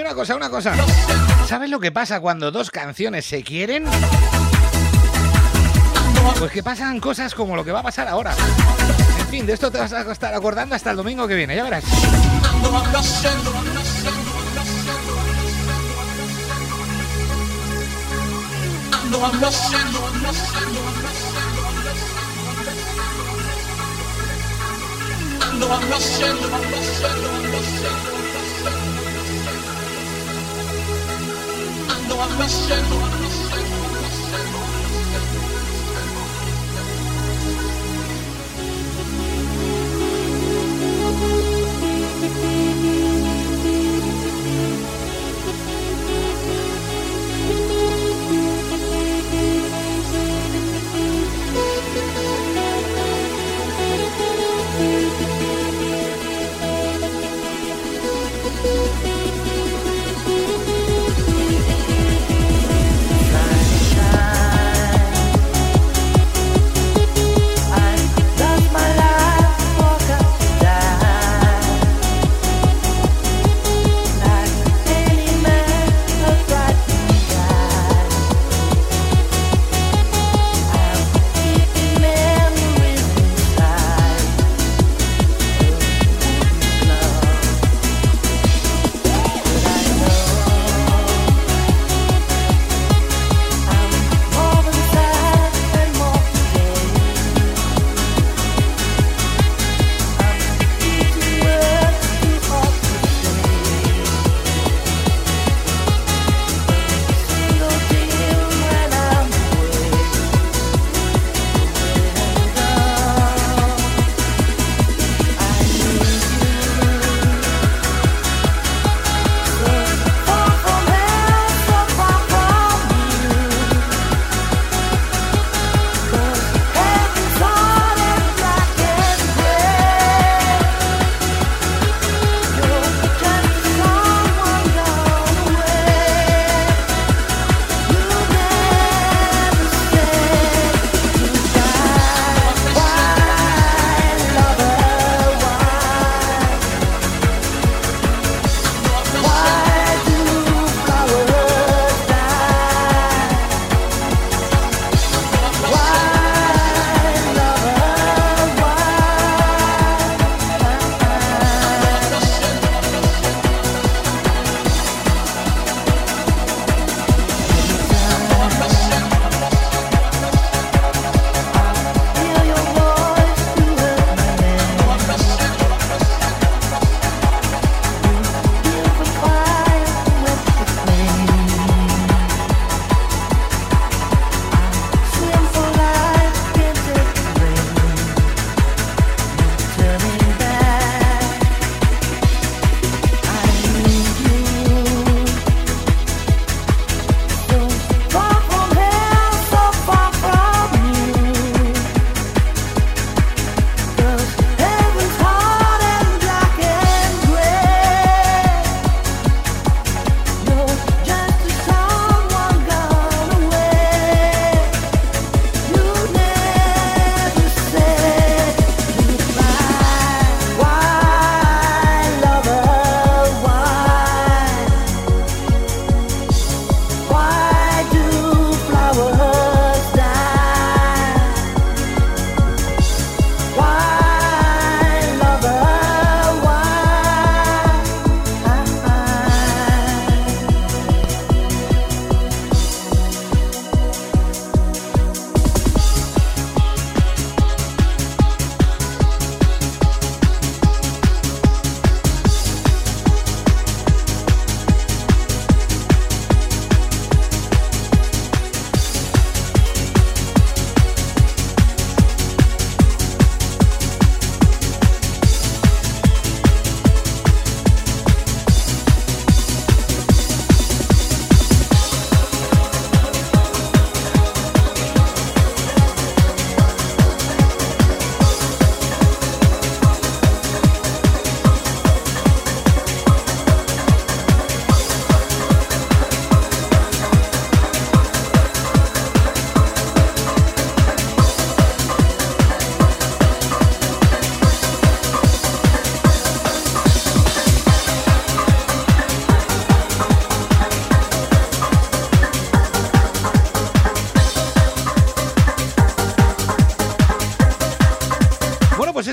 una cosa, una cosa. ¿Sabes lo que pasa cuando dos canciones se quieren? Pues que pasan cosas como lo que va a pasar ahora. En fin, de esto te vas a estar acordando hasta el domingo que viene, ya verás. I'm rushing.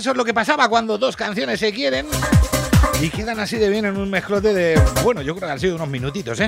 Eso es lo que pasaba cuando dos canciones se quieren y quedan así de bien en un mezclote de, bueno, yo creo que han sido unos minutitos, ¿eh?